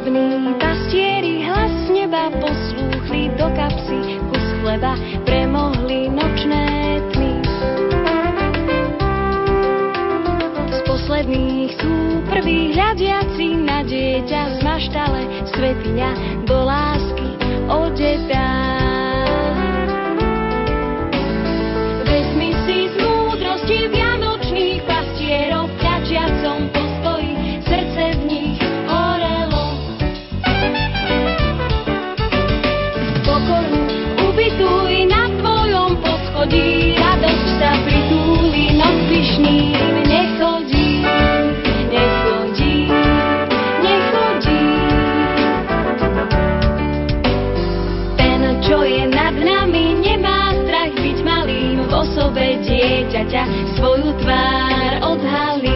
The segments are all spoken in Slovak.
chudobní pastieri hlas neba poslúchli do kapsy kus chleba, premohli nočné tmy. Z posledných sú prvý hľadiaci na dieťa z maštale, svetiňa do lásky odetá. Dieťaťa svoju tvár odhalil.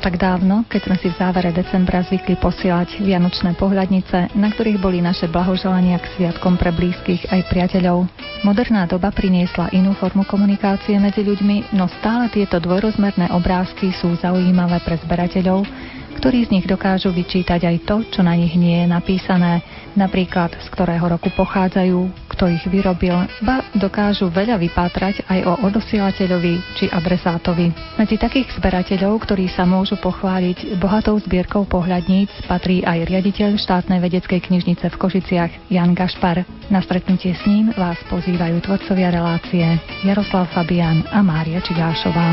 Tak dávno, keď sme si v závere decembra zvykli posielať vianočné pohľadnice, na ktorých boli naše blahoželania k sviatkom pre blízkych aj priateľov. Moderná doba priniesla inú formu komunikácie medzi ľuďmi, no stále tieto dvojrozmerné obrázky sú zaujímavé pre zberateľov, ktorí z nich dokážu vyčítať aj to, čo na nich nie je napísané, napríklad z ktorého roku pochádzajú, kto ich vyrobil, ba dokážu veľa vypátrať aj o odosielateľovi či adresátovi. Medzi takých zberateľov, ktorí sa môžu pochváliť bohatou zbierkou pohľadníc, patrí aj riaditeľ štátnej vedeckej knižnice v Košiciach Jan Gašpar. Na stretnutie s ním vás pozývajú tvorcovia relácie Jaroslav Fabian a Mária Čigášová.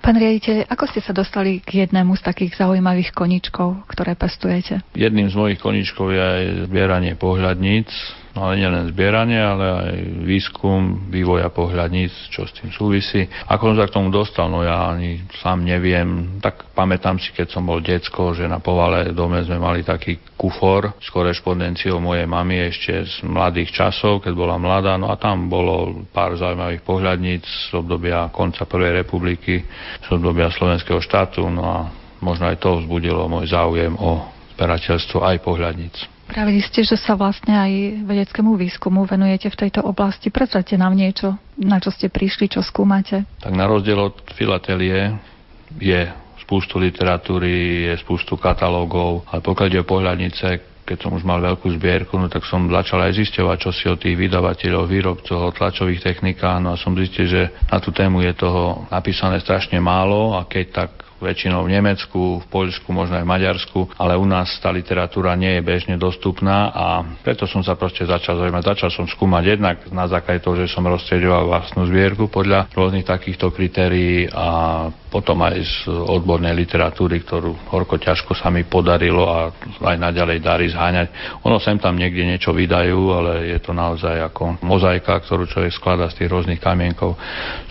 Pán riaditeľ, ako ste sa dostali k jednému z takých zaujímavých koničkov, ktoré pestujete? Jedným z mojich koničkov je aj zbieranie pohľadníc ale nielen zbieranie, ale aj výskum vývoja pohľadníc, čo s tým súvisí. Ako som sa k tomu dostal, no ja ani sám neviem. Tak pamätám si, keď som bol decko, že na povale dome sme mali taký kufor s korešpondenciou mojej mamy ešte z mladých časov, keď bola mladá. No a tam bolo pár zaujímavých pohľadníc z obdobia konca Prvej republiky, z obdobia Slovenského štátu. No a možno aj to vzbudilo môj záujem o zberateľstvo aj pohľadníc. Pravili ste, že sa vlastne aj vedeckému výskumu venujete v tejto oblasti. Predstate nám niečo, na čo ste prišli, čo skúmate. Tak na rozdiel od filatelie je spústu literatúry, je spústu katalógov, ale pokiaľ ide o pohľadnice, keď som už mal veľkú zbierku, no tak som začal aj zisťovať, čo si o tých vydavateľov, výrobcov, tlačových technikách, no a som zistil, že na tú tému je toho napísané strašne málo a keď tak väčšinou v Nemecku, v Poľsku, možno aj v Maďarsku, ale u nás tá literatúra nie je bežne dostupná a preto som sa proste začal zaujímať. Začal som skúmať jednak na základe toho, že som rozstriedoval vlastnú zbierku podľa rôznych takýchto kritérií a potom aj z odbornej literatúry, ktorú horko ťažko sa mi podarilo a aj naďalej darí zháňať. Ono sem tam niekde niečo vydajú, ale je to naozaj ako mozaika, ktorú človek skladá z tých rôznych kamienkov.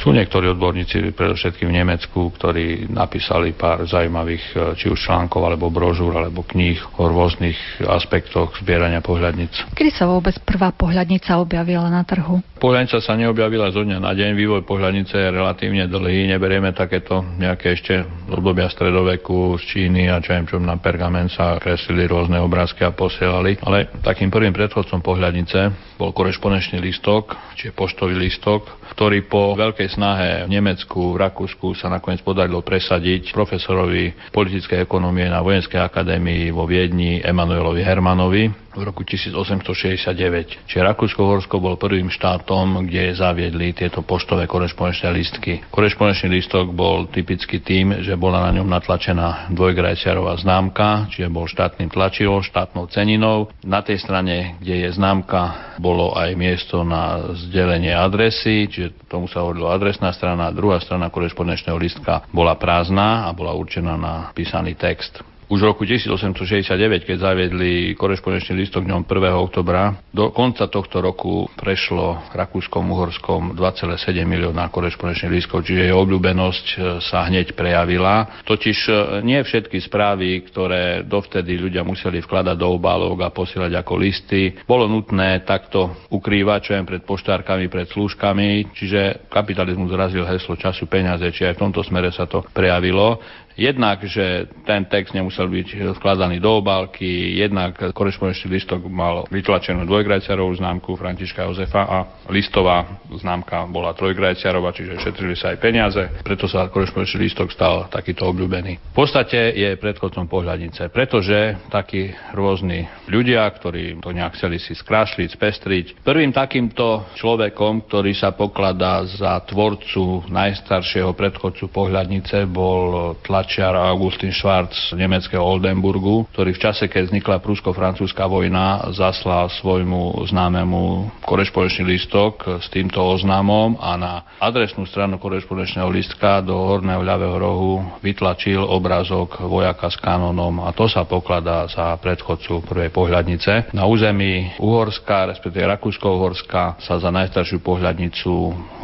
Sú niektorí odborníci, predovšetkým v Nemecku, ktorí napísali pár zaujímavých e, či už článkov, alebo brožúr, alebo kníh o rôznych aspektoch zbierania pohľadnic. Kedy sa vôbec prvá pohľadnica objavila na trhu? Pohľadnica sa neobjavila zo dňa na deň. Vývoj pohľadnice je relatívne dlhý. Neberieme takéto nejaké ešte obdobia stredoveku z Číny a čo čo na pergament sa kreslili rôzne obrázky a posielali. Ale takým prvým predchodcom pohľadnice bol korešponečný listok, čiže poštový listok, ktorý po veľkej snahe v Nemecku, v Rakúsku sa nakoniec podarilo presadiť profesorovi politickej ekonomie na Vojenskej akadémii vo Viedni Emanuelovi Hermanovi v roku 1869. Čiže Rakúsko-Horsko bol prvým štátom, kde zaviedli tieto poštové korešponečné listky. Korešponečný listok bol typicky tým, že bola na ňom natlačená dvojgrajciarová známka, čiže bol štátnym tlačivom, štátnou ceninou. Na tej strane, kde je známka, bolo aj miesto na zdelenie adresy, čiže tomu sa hovorilo adresná strana, druhá strana korešponečného listka bola prázdna a bola určená na písaný text. Už v roku 1869, keď zaviedli korešpondenčný listok dňom 1. oktobra, do konca tohto roku prešlo Rakúskom Uhorskom 2,7 milióna korešpondenčných listkov, čiže jej obľúbenosť e, sa hneď prejavila. Totiž e, nie všetky správy, ktoré dovtedy ľudia museli vkladať do obálok a posielať ako listy, bolo nutné takto ukrývať, čo pred poštárkami, pred slúžkami, čiže kapitalizmus zrazil heslo času peniaze, čiže aj v tomto smere sa to prejavilo. Jednak, že ten text nemusel byť skladaný do obálky, jednak korešpondenčný listok mal vytlačenú dvojgrajciarovú známku Františka Jozefa a listová známka bola trojgrajciarová, čiže šetrili sa aj peniaze, preto sa korešpondenčný listok stal takýto obľúbený. V podstate je predchodcom pohľadnice, pretože takí rôzni ľudia, ktorí to nejak chceli si skrášliť, spestriť. Prvým takýmto človekom, ktorý sa pokladá za tvorcu najstaršieho predchodcu pohľadnice, bol tlač tlačiar Augustin Schwarz z nemeckého Oldenburgu, ktorý v čase, keď vznikla prusko-francúzska vojna, zaslal svojmu známemu korešpondenčný listok s týmto oznámom a na adresnú stranu korešpondenčného listka do horného ľavého rohu vytlačil obrázok vojaka s kanónom a to sa pokladá za predchodcu prvej pohľadnice. Na území Uhorska, respektíve Rakúsko-Uhorska sa za najstaršiu pohľadnicu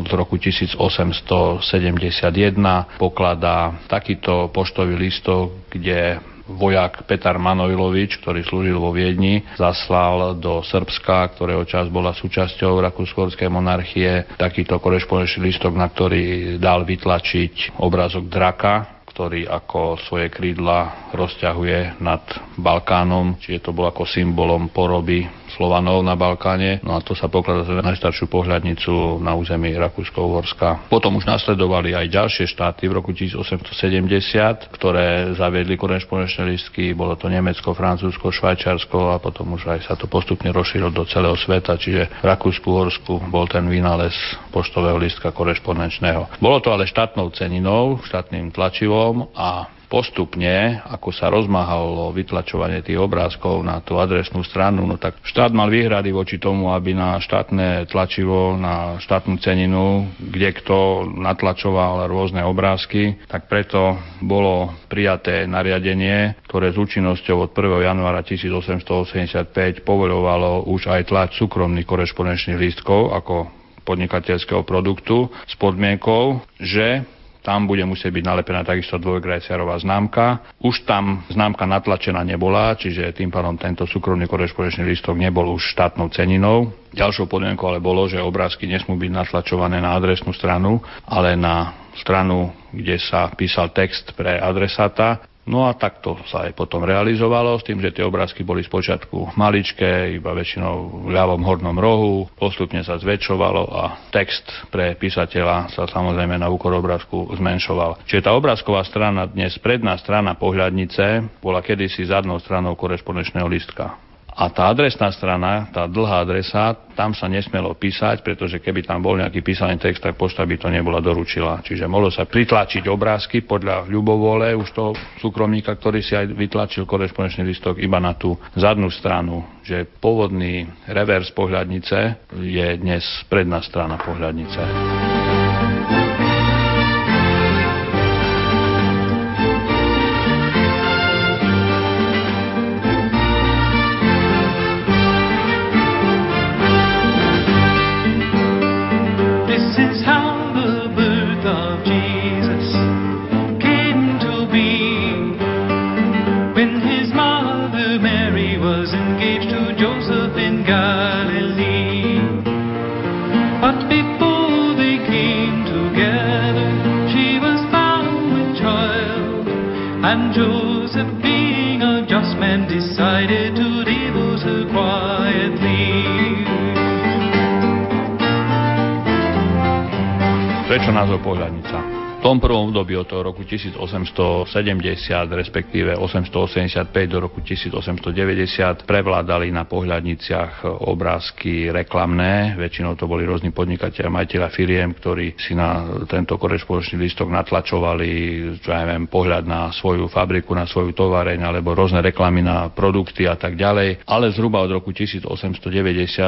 od roku 1871 pokladá takýto poštový listok, kde vojak Petar Manojlovič, ktorý slúžil vo Viedni, zaslal do Srbska, ktorého čas bola súčasťou rakúsko monarchie, takýto korešpondenčný listok, na ktorý dal vytlačiť obrazok draka, ktorý ako svoje krídla rozťahuje nad Balkánom, čiže to bol ako symbolom poroby Slovanov na Balkáne. No a to sa pokladá za najstaršiu pohľadnicu na území Rakúsko-Uhorska. Potom už nasledovali aj ďalšie štáty v roku 1870, ktoré zaviedli korešpondenčné listky. Bolo to Nemecko, Francúzsko, Švajčiarsko a potom už aj sa to postupne rozšírilo do celého sveta, čiže v Rakúsku-Uhorsku bol ten vynález poštového listka korešpondenčného. Bolo to ale štátnou ceninou, štátnym tlačivom a postupne, ako sa rozmáhalo vytlačovanie tých obrázkov na tú adresnú stranu, no tak štát mal výhrady voči tomu, aby na štátne tlačivo, na štátnu ceninu, kde kto natlačoval rôzne obrázky, tak preto bolo prijaté nariadenie, ktoré s účinnosťou od 1. januára 1885 povoľovalo už aj tlač súkromných korešpondenčných lístkov ako podnikateľského produktu s podmienkou, že tam bude musieť byť nalepená takisto dvojgrajciarová známka. Už tam známka natlačená nebola, čiže tým pádom tento súkromný korešpondenčný listok nebol už štátnou ceninou. Ďalšou podmienkou ale bolo, že obrázky nesmú byť natlačované na adresnú stranu, ale na stranu, kde sa písal text pre adresáta No a takto sa aj potom realizovalo, s tým, že tie obrázky boli spočiatku maličké, iba väčšinou v ľavom hornom rohu, postupne sa zväčšovalo a text pre písateľa sa samozrejme na úkor obrázku zmenšoval. Čiže tá obrázková strana dnes, predná strana pohľadnice, bola kedysi zadnou stranou korešpondenčného listka. A tá adresná strana, tá dlhá adresa, tam sa nesmelo písať, pretože keby tam bol nejaký písaný text, tak pošta by to nebola doručila. Čiže mohlo sa pritlačiť obrázky podľa ľubovole už toho súkromníka, ktorý si aj vytlačil korešponečný listok iba na tú zadnú stranu. Že pôvodný revers pohľadnice je dnes predná strana pohľadnice. Období od toho roku 1870, respektíve 885 do roku 1890 prevládali na pohľadniciach obrázky reklamné. Väčšinou to boli rôzni podnikatelia, majiteľa firiem, ktorí si na tento korešpončný listok natlačovali, čo ja neviem, pohľad na svoju fabriku, na svoju tovareň, alebo rôzne reklamy na produkty a tak ďalej. Ale zhruba od roku 1890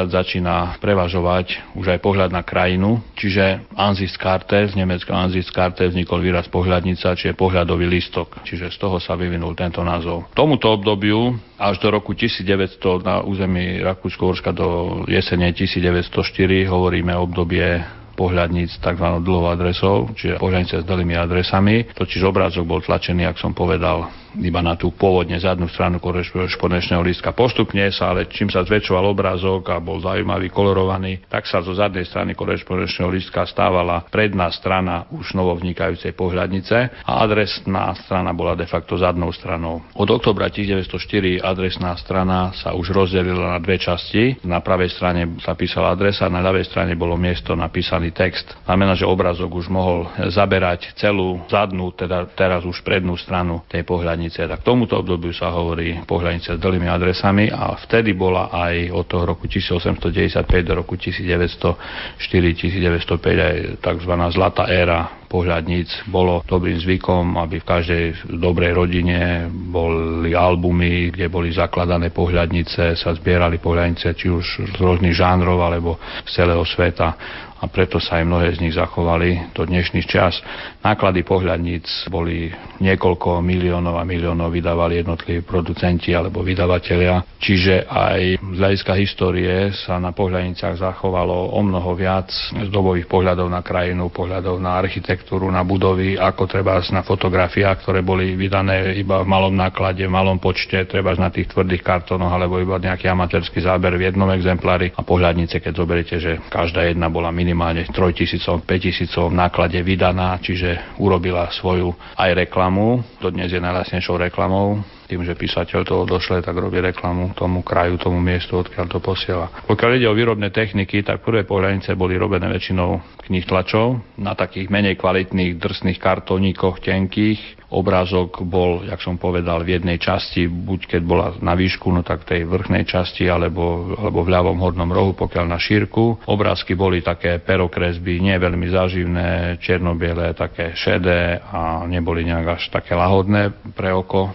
začína prevažovať už aj pohľad na krajinu, čiže Ansichtskarte, z Nemecka Ansichtskarte vznikol výraz pohľadnica, čiže pohľadový listok. Čiže z toho sa vyvinul tento názov. Tomuto obdobiu až do roku 1900 na území Rakúsko-Horska do jesene 1904 hovoríme obdobie pohľadníc tzv. dlhou adresou, čiže pohľadnice s dlhými adresami. Totiž obrázok bol tlačený, ak som povedal, iba na tú pôvodne zadnú stranu korešpondenčného lístka. Postupne sa, ale čím sa zväčšoval obrázok a bol zaujímavý, kolorovaný, tak sa zo zadnej strany korešpondenčného lístka stávala predná strana už novovznikajúcej pohľadnice a adresná strana bola de facto zadnou stranou. Od oktobra 1904 adresná strana sa už rozdelila na dve časti. Na pravej strane sa písala adresa, na ľavej strane bolo miesto napísaný text. Znamená, že obrázok už mohol zaberať celú zadnú, teda teraz už prednú stranu tej pohľadnice pohľadnice. Tak tomuto obdobiu sa hovorí pohľadnice s dlhými adresami a vtedy bola aj od toho roku 1895 do roku 1904-1905 aj tzv. zlatá éra pohľadníc. Bolo dobrým zvykom, aby v každej dobrej rodine boli albumy, kde boli zakladané pohľadnice, sa zbierali pohľadnice či už z rôznych žánrov alebo z celého sveta a preto sa aj mnohé z nich zachovali. Do dnešných čas. Náklady pohľadníc boli niekoľko miliónov a miliónov vydávali jednotliví producenti alebo vydavatelia, čiže aj z hľadiska histórie sa na pohľadniciach zachovalo o mnoho viac z dobových pohľadov na krajinu, pohľadov na architektúru, na budovy, ako treba na fotografiách, ktoré boli vydané iba v malom náklade, v malom počte, treba na tých tvrdých kartónoch alebo iba nejaký amatérsky záber v jednom exemplári. A pohľadnice, keď zoberiete, že každá jedna bola minimálne minimálne 3000, 5000 v náklade vydaná, čiže urobila svoju aj reklamu. Dodnes je najlasnejšou reklamou tým, že písateľ toho došle, tak robí reklamu tomu kraju, tomu miestu, odkiaľ to posiela. Pokiaľ ide o výrobné techniky, tak prvé pohľadnice boli robené väčšinou knih tlačov na takých menej kvalitných drsných kartónikoch tenkých, obrázok bol, jak som povedal, v jednej časti, buď keď bola na výšku, no tak tej vrchnej časti, alebo, alebo v ľavom hornom rohu, pokiaľ na šírku. Obrázky boli také perokresby, nie veľmi záživné, černobiele, také šedé a neboli nejak až také lahodné pre oko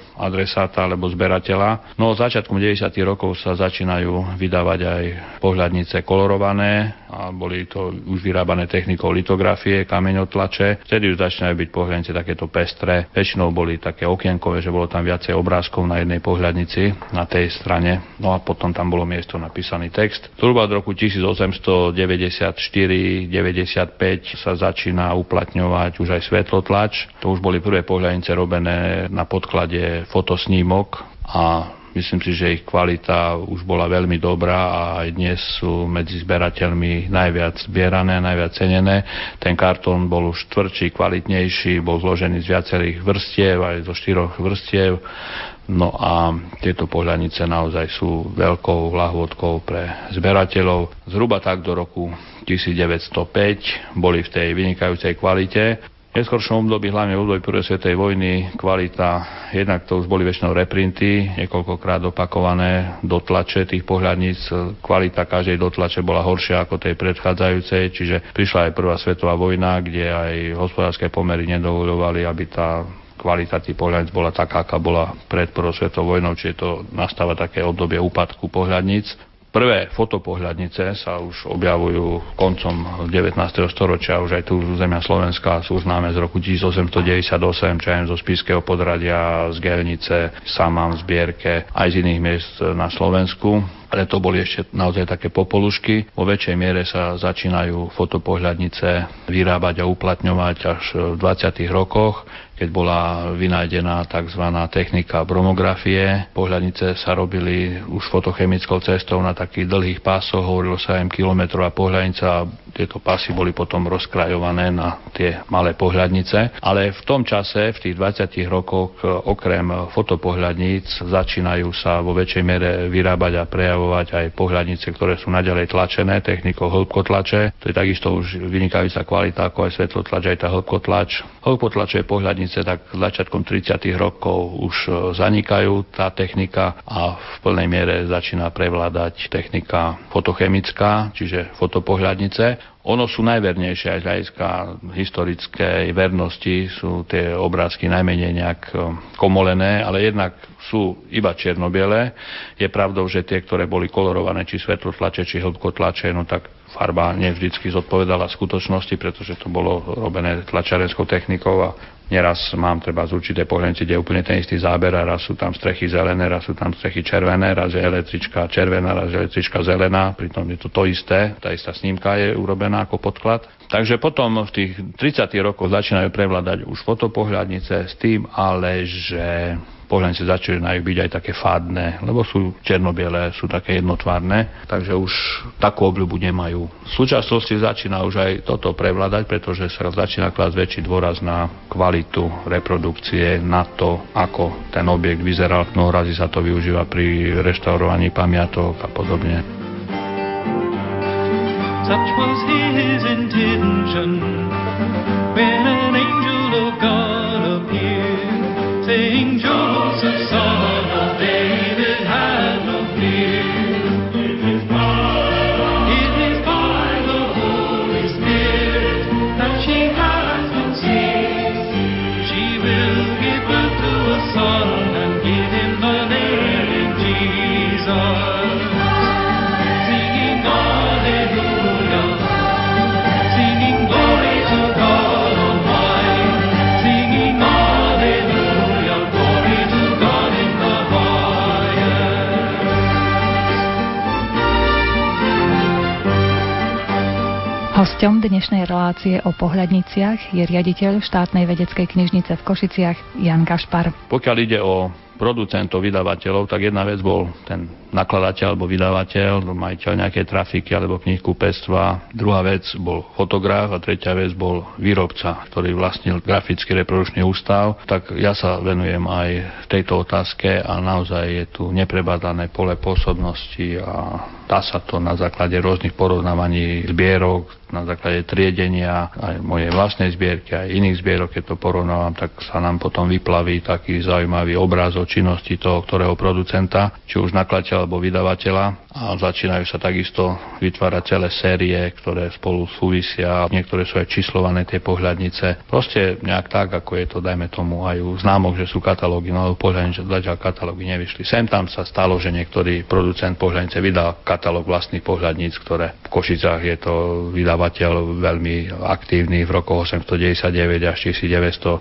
adresáta alebo zberateľa. No začiatkom 90. rokov sa začínajú vydávať aj pohľadnice kolorované a boli to už vyrábané technikou litografie, kameňotlače. Vtedy už začínajú byť pohľadnice takéto pestré väčšinou boli také okienkové, že bolo tam viacej obrázkov na jednej pohľadnici na tej strane. No a potom tam bolo miesto napísaný text. Zhruba od roku 1894-95 sa začína uplatňovať už aj svetlotlač. To už boli prvé pohľadnice robené na podklade fotosnímok a Myslím si, že ich kvalita už bola veľmi dobrá a aj dnes sú medzi zberateľmi najviac zbierané, najviac cenené. Ten kartón bol už tvrdší, kvalitnejší, bol zložený z viacerých vrstiev, aj zo štyroch vrstiev. No a tieto pohľadnice naozaj sú veľkou lahôdkou pre zberateľov. Zhruba tak do roku 1905 boli v tej vynikajúcej kvalite neskôršom období, hlavne v období prvej svetovej vojny, kvalita, jednak to už boli väčšinou reprinty, niekoľkokrát opakované dotlače tých pohľadníc, kvalita každej dotlače bola horšia ako tej predchádzajúcej, čiže prišla aj prvá svetová vojna, kde aj hospodárske pomery nedovoľovali, aby tá kvalita tých pohľadníc bola taká, aká bola pred prvou svetovou vojnou, čiže to nastáva také obdobie úpadku pohľadníc. Prvé fotopohľadnice sa už objavujú koncom 19. storočia, už aj tu z zemia Slovenska sú známe z roku 1898, čo aj zo Spískeho podradia, z Gelnice, Samam, z Bierke, aj z iných miest na Slovensku ale to boli ešte naozaj také popolušky. Vo väčšej miere sa začínajú fotopohľadnice vyrábať a uplatňovať až v 20. rokoch keď bola vynajdená tzv. technika bromografie. Pohľadnice sa robili už fotochemickou cestou na takých dlhých pásoch, hovorilo sa im kilometrová pohľadnica a tieto pasy boli potom rozkrajované na tie malé pohľadnice. Ale v tom čase, v tých 20 rokoch, okrem fotopohľadníc začínajú sa vo väčšej mere vyrábať a prejavovať aj pohľadnice, ktoré sú naďalej tlačené technikou hĺbkotlače. To je takisto už vynikajúca kvalita, ako aj svetlotlač, aj tá hĺbkotlač. Hĺbkotlačové pohľadnice tak začiatkom 30. rokov už zanikajú tá technika a v plnej miere začína prevládať technika fotochemická, čiže fotopohľadnice. Ono sú najvernejšie aj z hľadiska historickej vernosti, sú tie obrázky najmenej nejak e, komolené, ale jednak sú iba čiernobiele. Je pravdou, že tie, ktoré boli kolorované, či svetlotlače, či hĺbkotlače, no tak farba nevždycky zodpovedala skutočnosti, pretože to bolo robené tlačarenskou technikou a Neraz mám treba z určité pohľadnice, kde je úplne ten istý záber a raz sú tam strechy zelené, raz sú tam strechy červené, raz je električka červená, raz je električka zelená, pritom je to to isté, tá istá snímka je urobená ako podklad. Takže potom v tých 30 rokoch začínajú prevládať už fotopohľadnice s tým, ale že pohľadnice začínajú byť aj také fádne, lebo sú černobiele, sú také jednotvárne, takže už takú obľubu nemajú. V súčasnosti začína už aj toto prevládať, pretože sa začína klásť väčší dôraz na kvalitu reprodukcie, na to, ako ten objekt vyzeral. Mnoho razy sa to využíva pri reštaurovaní pamiatok a podobne. Such was his intention Hosťom dnešnej relácie o pohľadniciach je riaditeľ štátnej vedeckej knižnice v Košiciach Jan Kašpar. Pokiaľ ide o producentov, vydavateľov, tak jedna vec bol ten nakladateľ alebo vydavateľ, majiteľ nejakej trafiky alebo knihkupectva. Druhá vec bol fotograf a tretia vec bol výrobca, ktorý vlastnil grafický reprodukčný ústav. Tak ja sa venujem aj tejto otázke a naozaj je tu neprebadané pole pôsobnosti a dá sa to na základe rôznych porovnávaní zbierok, na základe triedenia aj mojej vlastnej zbierky, aj iných zbierok, keď to porovnávam, tak sa nám potom vyplaví taký zaujímavý obraz o činnosti toho, ktorého producenta, či už nakladateľa alebo vydavateľa a začínajú sa takisto vytvárať celé série, ktoré spolu súvisia, niektoré sú aj číslované tie pohľadnice. Proste nejak tak, ako je to, dajme tomu, aj u známok, že sú katalógy, no ale pohľadnice zatiaľ katalógy nevyšli. Sem tam sa stalo, že niektorý producent pohľadnice vydal katalóg vlastných pohľadníc, ktoré v Košicách je to vydavateľ veľmi aktívny v rokoch 899 až 1935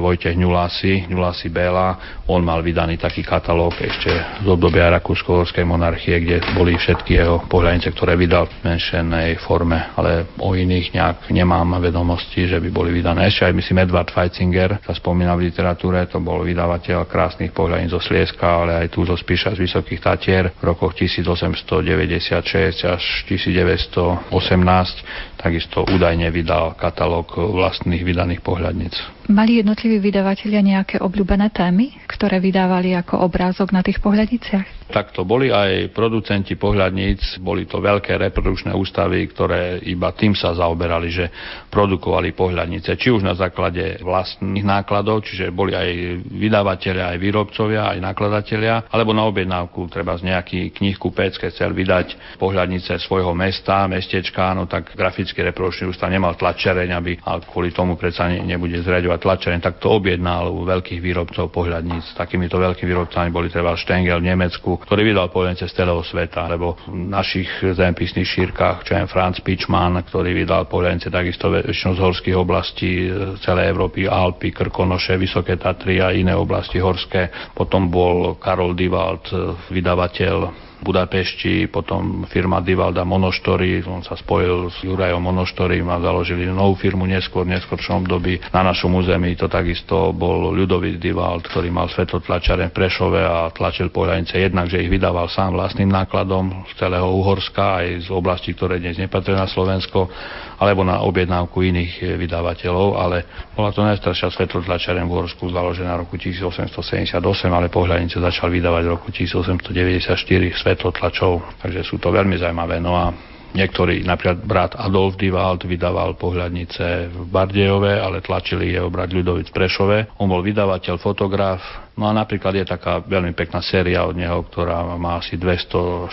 Vojtech Ňulasi, Ňulasi Béla. On mal vydaný taký katalóg ešte z obdobia Rakúsko-Horskej monarchie, kde boli všetky jeho pohľadnice, ktoré vydal v menšenej forme, ale o iných nejak nemám vedomosti, že by boli vydané. Ešte aj myslím Edward Feitzinger sa spomína v literatúre, to bol vydavateľ krásnych pohľadníc zo Slieska, ale aj tu zo Spíša z Vysokých Tatier v rokoch 1896 až 1918 takisto údajne vydal katalóg vlastných vydaných pohľadníc. Mali jednotliví vydavatelia nejaké obľúbené témy, ktoré vydávali ako obrázok na tých pohľadniciach? Takto boli aj producenti pohľadníc, boli to veľké reprodukčné ústavy, ktoré iba tým sa zaoberali, že produkovali pohľadnice, či už na základe vlastných nákladov, čiže boli aj vydavatelia, aj výrobcovia, aj nakladatelia, alebo na objednávku, treba z nejaký knihkupec, keď chcel vydať pohľadnice svojho mesta, mestečka, no tak grafický reprodukčný ústav nemal tlačereň, aby a kvôli tomu predsa ne, nebude zriadovať tlačereň, tak to objednal u veľkých výrobcov pohľadníc. Takýmito veľkými výrobcami boli treba Stengel v Nemecku, ktorý vydal povedzme z celého sveta, lebo v našich zemepisných šírkach, čo je Franz Pičman, ktorý vydal pohľadnice takisto väčšinou z horských oblastí celej Európy, Alpy, Krkonoše, Vysoké Tatry a iné oblasti horské. Potom bol Karol Divald, vydavateľ Budapešti, potom firma Divalda Monoštory, on sa spojil s Jurajom Monoštorym a založili novú firmu neskôr, v neskôršom období. Na našom území to takisto bol ľudový Divald, ktorý mal svetlotlačaren v Prešove a tlačil pohľadnice jednak, že ich vydával sám vlastným nákladom z celého Uhorska aj z oblasti, ktoré dnes nepatria na Slovensko, alebo na objednávku iných vydavateľov, ale bola to najstaršia svetlotlačaren v Uhorsku založená roku 1878, ale pohľadnice začal vydávať v roku 1894 svetlotlačov, takže sú to veľmi zaujímavé. No a Niektorí, napríklad brat Adolf Divald vydával pohľadnice v Bardejove, ale tlačili jeho brat Ľudovic Prešove. On bol vydavateľ, fotograf, No a napríklad je taká veľmi pekná séria od neho, ktorá má asi 240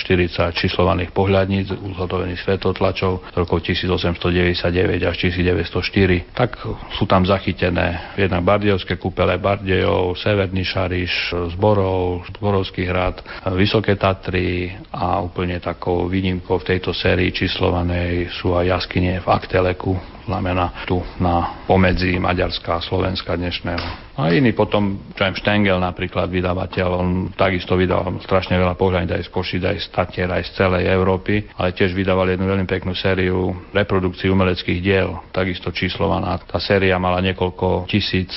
číslovaných pohľadníc, uzhotovených svetotlačov z rokov 1899 až 1904. Tak sú tam zachytené jednak Bardejovské kúpele Bardejov, Severný Šariš, Zborov, Zborovský hrad, Vysoké Tatry a úplne takou výnimkou v tejto sérii číslovanej sú aj jaskyne v Akteleku, znamená tu na pomedzi Maďarska a Slovenska dnešného. A iný potom, čo aj Štengel napríklad vydavateľ, on takisto vydal strašne veľa pohľadní aj z Košic, aj z Tatier, aj z celej Európy, ale tiež vydával jednu veľmi peknú sériu reprodukcií umeleckých diel, takisto číslovaná. Tá séria mala niekoľko tisíc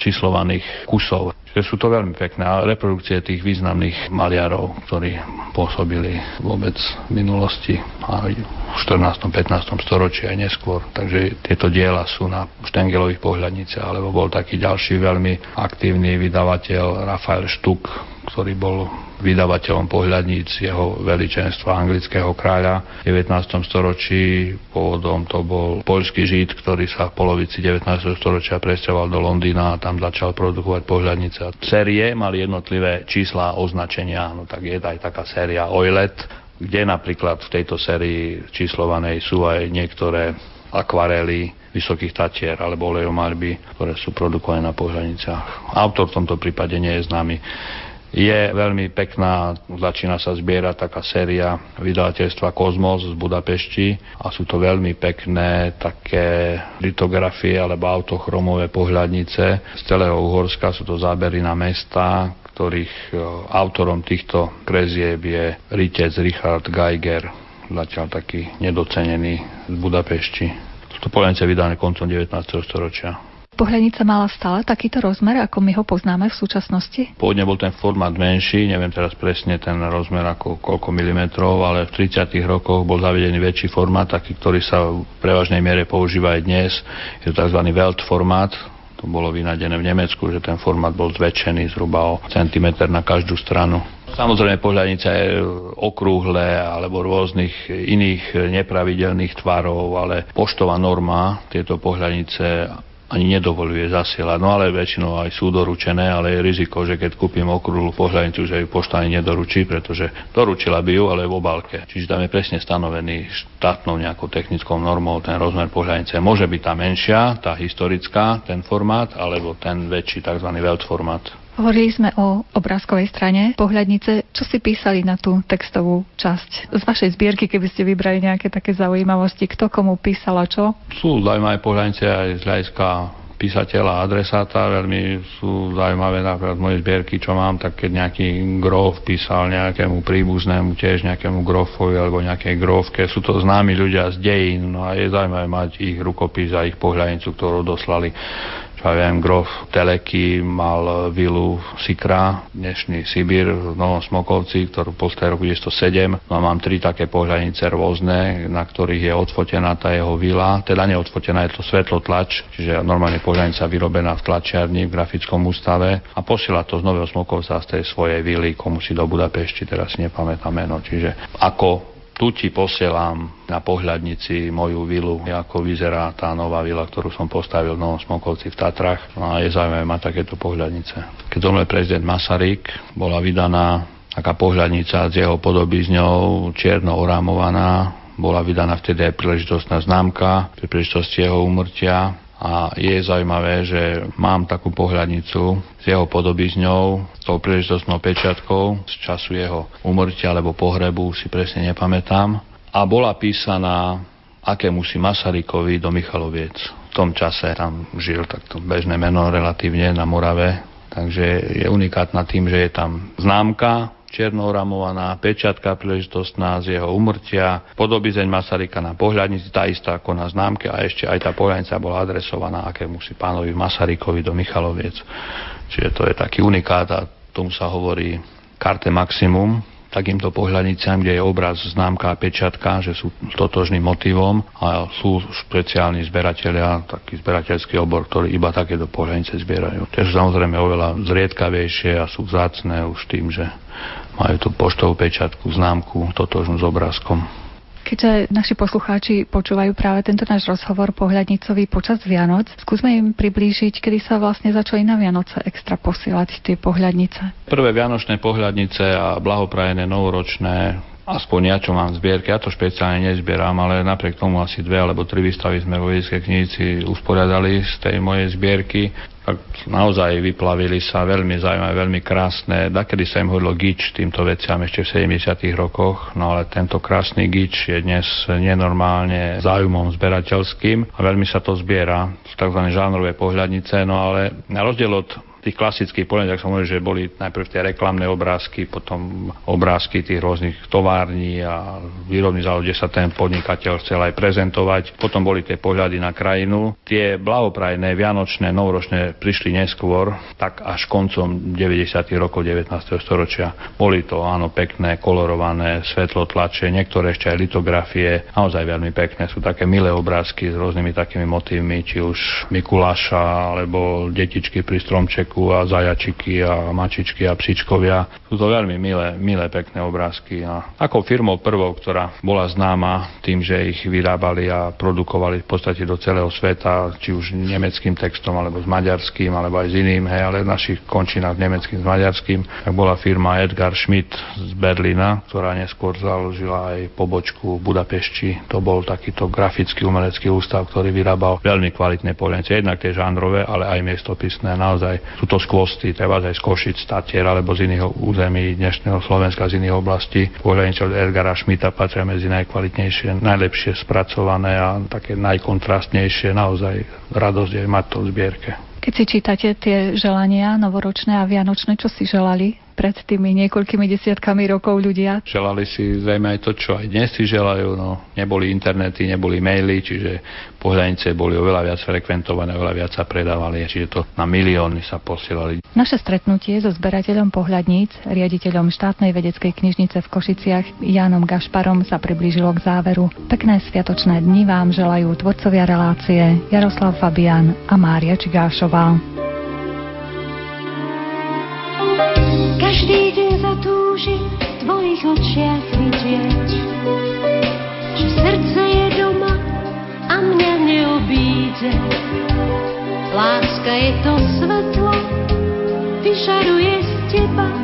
číslovaných kusov. Čiže sú to veľmi pekné reprodukcie tých významných maliarov, ktorí pôsobili vôbec v minulosti a v 14. 15. storočí aj neskôr. Takže tieto diela sú na Štengelových pohľadnice, alebo bol taký ďalší veľmi aktívny vydavateľ Rafael Štuk, ktorý bol vydavateľom pohľadníc jeho veličenstva anglického kráľa v 19. storočí. Pôvodom to bol poľský žid, ktorý sa v polovici 19. storočia presťahoval do Londýna a tam začal produkovať pohľadnice. Série mali jednotlivé čísla a označenia, no tak je aj taká séria Oilet, kde napríklad v tejto sérii číslovanej sú aj niektoré akvarely Vysokých Tatier alebo olejomarby, ktoré sú produkované na pohľadnicách. Autor v tomto prípade nie je známy je veľmi pekná, začína sa zbierať taká séria vydavateľstva Kozmos z Budapešti a sú to veľmi pekné také litografie alebo autochromové pohľadnice z celého Uhorska, sú to zábery na mesta, ktorých e, autorom týchto krezieb je Ritec Richard Geiger, zatiaľ taký nedocenený z Budapešti. Sú to pohľadnice vydané koncom 19. storočia. Pohľadnica mala stále takýto rozmer, ako my ho poznáme v súčasnosti? Pôvodne bol ten formát menší, neviem teraz presne ten rozmer ako koľko milimetrov, ale v 30. rokoch bol zavedený väčší formát, taký, ktorý sa v prevažnej miere používa aj dnes. Je to tzv. Welt formát, to bolo vynadené v Nemecku, že ten formát bol zväčšený zhruba o centimetr na každú stranu. Samozrejme pohľadnica je okrúhle alebo rôznych iných nepravidelných tvarov, ale poštová norma tieto pohľadnice ani nedovoluje zasielať. No ale väčšinou aj sú doručené, ale je riziko, že keď kúpim okrúhlu pohľadnicu, že ju pošta ani nedoručí, pretože doručila by ju, ale v obálke. Čiže tam je presne stanovený štátnou nejakou technickou normou ten rozmer pohľadnice. Môže byť tá menšia, tá historická, ten formát, alebo ten väčší, tzv. Welt formát. Hovorili sme o obrázkovej strane pohľadnice. Čo si písali na tú textovú časť z vašej zbierky, keby ste vybrali nejaké také zaujímavosti? Kto komu písal a čo? Sú zaujímavé pohľadnice aj z hľadiska písateľa a adresáta. Veľmi sú zaujímavé napríklad moje zbierky, čo mám, tak keď nejaký grof písal nejakému príbuznému, tiež nejakému grofovi alebo nejakej grofke, sú to známi ľudia z dejín, no a je zaujímavé mať ich rukopis a ich pohľadnicu, ktorú doslali čo ja viem, grof Teleky mal vilu Sikra, dnešný Sibír v Novom Smokovci, ktorú postavil roku 1907. No a mám tri také pohľadnice rôzne, na ktorých je odfotená tá jeho vila. Teda neodfotená, je to svetlotlač, čiže normálne pohľadnica vyrobená v tlačiarni v grafickom ústave a posiela to z Nového Smokovca z tej svojej vily komu si do Budapešti, teraz si nepamätám meno. Čiže ako tu ti posielam na pohľadnici moju vilu, ako vyzerá tá nová vila, ktorú som postavil v Novom Smokovci v Tatrach. No a je zaujímavé mať takéto pohľadnice. Keď zomrel prezident Masaryk, bola vydaná taká pohľadnica s jeho podobizňou, čierno orámovaná, bola vydaná vtedy aj príležitostná známka pri príležitosti jeho úmrtia a je zaujímavé, že mám takú pohľadnicu s jeho podobizňou, s tou príležitostnou pečiatkou z času jeho umrtia alebo pohrebu, si presne nepamätám. A bola písaná akému si Masarykovi do Michaloviec. V tom čase tam žil takto bežné meno relatívne na Morave, takže je unikátna tým, že je tam známka černoramovaná pečiatka príležitostná z jeho umrtia, podobizeň Masaryka na pohľadnici, tá istá ako na známke a ešte aj tá pohľadnica bola adresovaná akému si pánovi Masarykovi do Michaloviec. Čiže to je taký unikát a tomu sa hovorí karte maximum, takýmto pohľadniciam, kde je obraz, známka a pečiatka, že sú totožným motivom a sú špeciálni zberatelia, taký zberateľský obor, ktorý iba takéto pohľadnice zbierajú. Tiež samozrejme oveľa zriedkavejšie a sú vzácne už tým, že majú tú poštovú pečiatku, známku, totožnú s obrázkom. Keďže naši poslucháči počúvajú práve tento náš rozhovor pohľadnicový počas Vianoc, skúsme im priblížiť, kedy sa vlastne začali na Vianoce extra posielať tie pohľadnice. Prvé vianočné pohľadnice a blahoprajené novoročné aspoň ja, čo mám zbierky, ja to špeciálne nezbieram, ale napriek tomu asi dve alebo tri výstavy sme vo vedeckej knižnici usporiadali z tej mojej zbierky tak naozaj vyplavili sa veľmi zaujímavé, veľmi krásne. Dakedy sa im hovorilo gič týmto veciam ešte v 70. rokoch, no ale tento krásny gič je dnes nenormálne zájumom zberateľským a veľmi sa to zbiera. Tzv. žánrové pohľadnice, no ale na rozdiel od tých klasických polen, tak hovoril, že boli najprv tie reklamné obrázky, potom obrázky tých rôznych tovární a výrobný závod, kde sa ten podnikateľ chcel aj prezentovať. Potom boli tie pohľady na krajinu. Tie blahoprajné, vianočné, novoročné prišli neskôr, tak až koncom 90. rokov 19. storočia. Boli to, áno, pekné, kolorované, svetlotlače, niektoré ešte aj litografie, naozaj veľmi pekné. Sú také milé obrázky s rôznymi takými motívmi, či už Mikuláša, alebo detičky pri stromčeku Ježku a zajačiky a mačičky a psičkovia. Sú to veľmi milé, milé pekné obrázky. A ako firmou prvou, ktorá bola známa tým, že ich vyrábali a produkovali v podstate do celého sveta, či už nemeckým textom, alebo s maďarským, alebo aj s iným, hej, ale v našich končinách nemeckým s maďarským, tak bola firma Edgar Schmidt z Berlína, ktorá neskôr založila aj pobočku v Budapešti. To bol takýto grafický umelecký ústav, ktorý vyrábal veľmi kvalitné polience. Jednak tie žánrové, ale aj miestopisné. Naozaj sú to skvosty, treba aj z Košic, Statier alebo z iného území dnešného Slovenska, z iných oblastí. Pohľadnice od Edgara Šmita patria medzi najkvalitnejšie, najlepšie spracované a také najkontrastnejšie. Naozaj radosť je mať to v zbierke. Keď si čítate tie želania novoročné a vianočné, čo si želali? Pred tými niekoľkými desiatkami rokov ľudia. Želali si zrejme aj to, čo aj dnes si želajú. No, neboli internety, neboli maily, čiže pohľadnice boli oveľa viac frekventované, oveľa viac sa predávali, čiže to na milióny sa posielali. Naše stretnutie so zberateľom pohľadníc, riaditeľom štátnej vedeckej knižnice v Košiciach Jánom Gašparom sa priblížilo k záveru. Pekné sviatočné dni vám želajú tvorcovia relácie Jaroslav Fabian a Mária Čigášová. Očiach vidieť, že srdce je doma a mňa neobíde. Láska je to svetlo, vyšaruje z teba